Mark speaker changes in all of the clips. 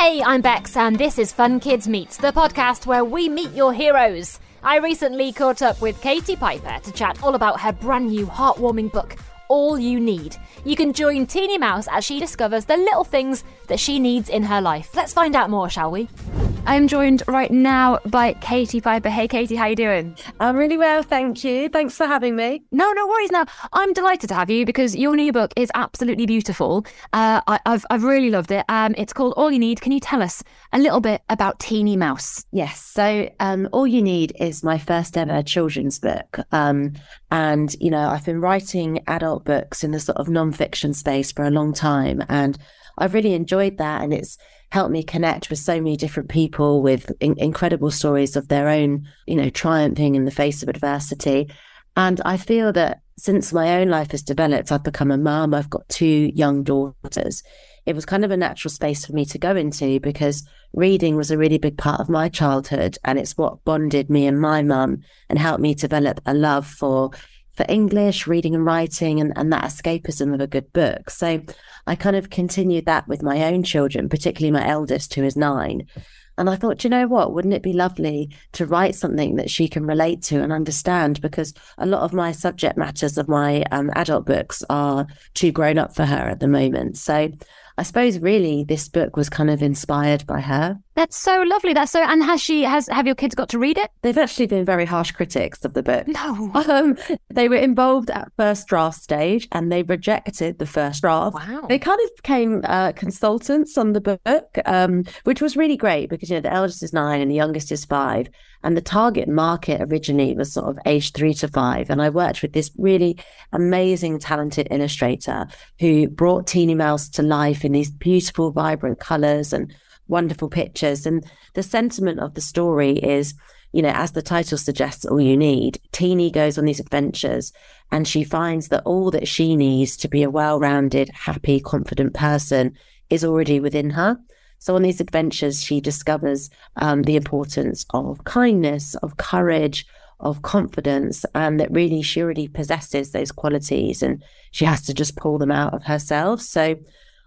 Speaker 1: Hey, I'm Bex, and this is Fun Kids Meet, the podcast where we meet your heroes. I recently caught up with Katie Piper to chat all about her brand new heartwarming book, All You Need. You can join Teeny Mouse as she discovers the little things that she needs in her life. Let's find out more, shall we? I'm joined right now by Katie Piper. Hey, Katie, how you doing?
Speaker 2: I'm really well, thank you. Thanks for having me.
Speaker 1: No, no worries. Now, I'm delighted to have you because your new book is absolutely beautiful. Uh, I, have I've really loved it. Um, it's called All You Need. Can you tell us a little bit about Teeny Mouse?
Speaker 2: Yes. So, um, All You Need is my first ever children's book. Um, and, you know, I've been writing adult books in the sort of non-fiction space for a long time. And I've really enjoyed that. And it's, helped me connect with so many different people with in- incredible stories of their own, you know, triumphing in the face of adversity. And I feel that since my own life has developed, I've become a mum, I've got two young daughters. It was kind of a natural space for me to go into because reading was a really big part of my childhood. And it's what bonded me and my mum and helped me develop a love for for English, reading and writing, and, and that escapism of a good book. So I kind of continued that with my own children, particularly my eldest, who is nine. And I thought, you know what? Wouldn't it be lovely to write something that she can relate to and understand? Because a lot of my subject matters of my um, adult books are too grown up for her at the moment. So I suppose really this book was kind of inspired by her.
Speaker 1: That's so lovely. That's so. And has she has have your kids got to read it?
Speaker 2: They've actually been very harsh critics of the book.
Speaker 1: No,
Speaker 2: um, they were involved at first draft stage, and they rejected the first draft.
Speaker 1: Wow.
Speaker 2: They kind of became uh, consultants on the book, um, which was really great because you know the eldest is nine and the youngest is five, and the target market originally was sort of age three to five. And I worked with this really amazing, talented illustrator who brought Teeny Mouse to life in these beautiful, vibrant colors and wonderful pictures. And the sentiment of the story is, you know, as the title suggests, all you need. Teeny goes on these adventures and she finds that all that she needs to be a well rounded, happy, confident person is already within her. So on these adventures, she discovers um, the importance of kindness, of courage, of confidence, and that really she already possesses those qualities and she has to just pull them out of herself. So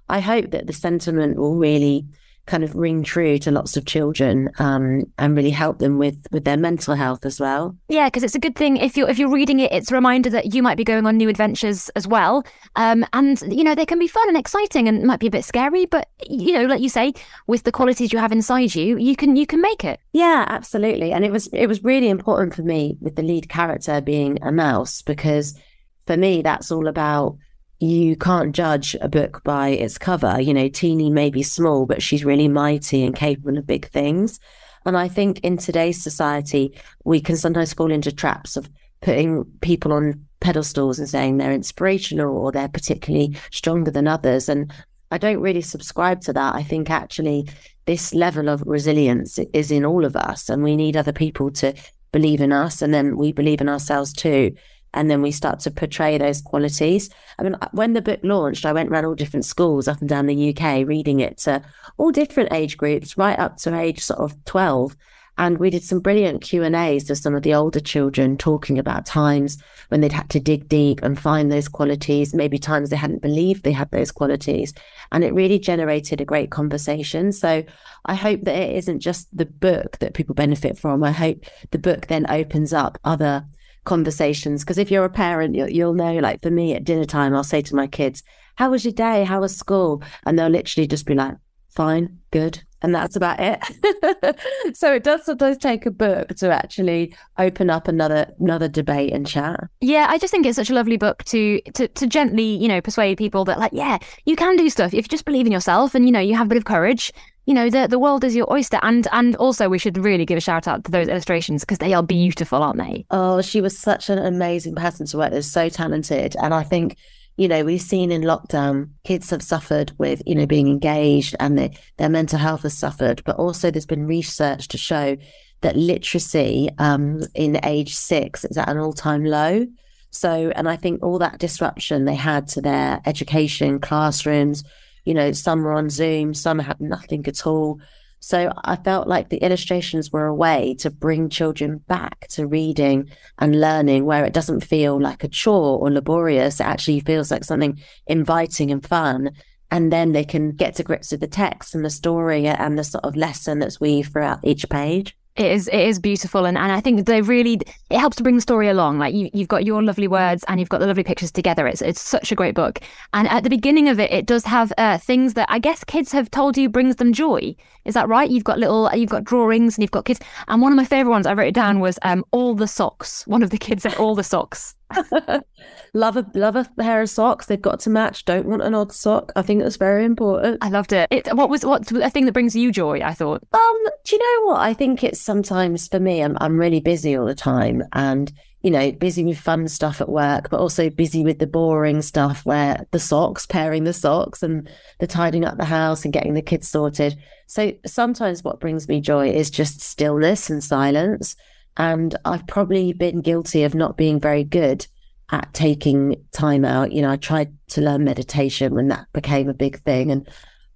Speaker 2: I hope that the sentiment will really kind of ring true to lots of children um, and really help them with with their mental health as well.
Speaker 1: Yeah, because it's a good thing if you're if you're reading it, it's a reminder that you might be going on new adventures as well. Um, and you know they can be fun and exciting and might be a bit scary, but you know, like you say, with the qualities you have inside you, you can you can make it.
Speaker 2: Yeah, absolutely. And it was it was really important for me with the lead character being a mouse because for me that's all about you can't judge a book by its cover. You know, Teeny may be small, but she's really mighty and capable of big things. And I think in today's society, we can sometimes fall into traps of putting people on pedestals and saying they're inspirational or they're particularly stronger than others. And I don't really subscribe to that. I think actually this level of resilience is in all of us, and we need other people to believe in us, and then we believe in ourselves too and then we start to portray those qualities. I mean, when the book launched, I went around all different schools up and down the UK reading it to all different age groups, right up to age sort of 12. And we did some brilliant Q and A's with some of the older children talking about times when they'd had to dig deep and find those qualities, maybe times they hadn't believed they had those qualities. And it really generated a great conversation. So I hope that it isn't just the book that people benefit from. I hope the book then opens up other conversations. Because if you're a parent, you'll, you'll know, like for me at dinner time, I'll say to my kids, How was your day? How was school? And they'll literally just be like, Fine, good. And that's about it. so it does sometimes take a book to actually open up another another debate and chat.
Speaker 1: Yeah, I just think it's such a lovely book to to to gently, you know, persuade people that like, yeah, you can do stuff if you just believe in yourself and you know you have a bit of courage you know the the world is your oyster. And and also we should really give a shout out to those illustrations because they are beautiful aren't they?
Speaker 2: Oh she was such an amazing person to work with so talented. And i think you know we've seen in lockdown kids have suffered with you know being engaged and the, their mental health has suffered. But also there's been research to show that literacy um, in age six is at an all-time low. So and i think all that disruption they had to their education classrooms you know, some were on Zoom, some had nothing at all. So I felt like the illustrations were a way to bring children back to reading and learning where it doesn't feel like a chore or laborious. It actually feels like something inviting and fun. and then they can get to grips with the text and the story and the sort of lesson that's weaved throughout each page.
Speaker 1: It is it is beautiful and, and I think they really it helps to bring the story along. Like you you've got your lovely words and you've got the lovely pictures together. It's it's such a great book. And at the beginning of it, it does have uh, things that I guess kids have told you brings them joy. Is that right? You've got little you've got drawings and you've got kids. And one of my favorite ones I wrote it down was um all the socks. One of the kids said all the socks.
Speaker 2: love a love a pair of socks. They've got to match. Don't want an odd sock. I think that's very important.
Speaker 1: I loved it. it what was what's a thing that brings you joy? I thought.
Speaker 2: Um, do you know what? I think it's sometimes for me. I'm I'm really busy all the time, and you know, busy with fun stuff at work, but also busy with the boring stuff where the socks, pairing the socks, and the tidying up the house and getting the kids sorted. So sometimes what brings me joy is just stillness and silence. And I've probably been guilty of not being very good at taking time out. You know, I tried to learn meditation when that became a big thing. And,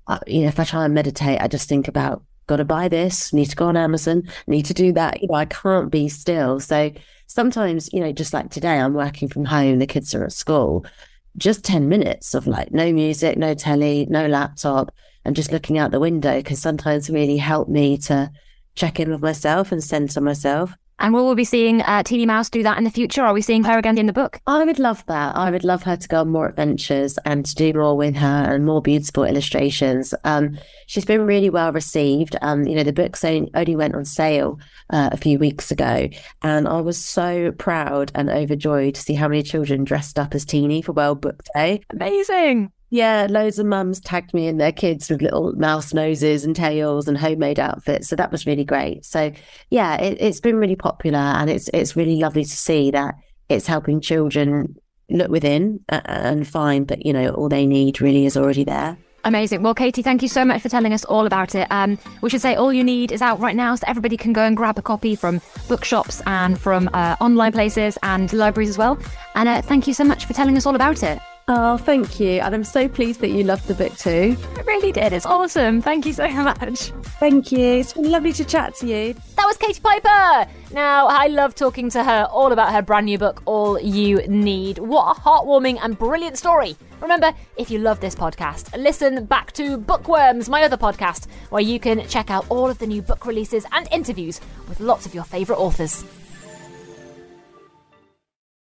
Speaker 2: uh, you know, if I try and meditate, I just think about, got to buy this, need to go on Amazon, need to do that. You know, I can't be still. So sometimes, you know, just like today, I'm working from home, the kids are at school, just 10 minutes of like no music, no telly, no laptop, and just looking out the window can sometimes really help me to check in with myself and center myself.
Speaker 1: And will we be seeing uh, Teeny Mouse do that in the future? Are we seeing her again in the book?
Speaker 2: I would love that. I would love her to go on more adventures and to do more with her and more beautiful illustrations. Um, she's been really well received. Um, you know, the book only went on sale uh, a few weeks ago, and I was so proud and overjoyed to see how many children dressed up as Teeny for World Book Day.
Speaker 1: Amazing.
Speaker 2: Yeah, loads of mums tagged me and their kids with little mouse noses and tails and homemade outfits. So that was really great. So yeah, it, has been really popular and it's it's really lovely to see that it's helping children look within and find that, you know, all they need really is already there.
Speaker 1: Amazing. Well, Katie, thank you so much for telling us all about it. Um, we should say All You Need is out right now, so everybody can go and grab a copy from bookshops and from uh, online places and libraries as well. And uh, thank you so much for telling us all about it.
Speaker 2: Oh, thank you. And I'm so pleased that you loved the book too.
Speaker 1: I really did. It's awesome. Thank you so much.
Speaker 2: Thank you. It's been lovely to chat to you.
Speaker 1: That was Katie Piper. Now, I love talking to her all about her brand new book, All You Need. What a heartwarming and brilliant story. Remember, if you love this podcast, listen back to Bookworms, my other podcast, where you can check out all of the new book releases and interviews with lots of your favourite authors.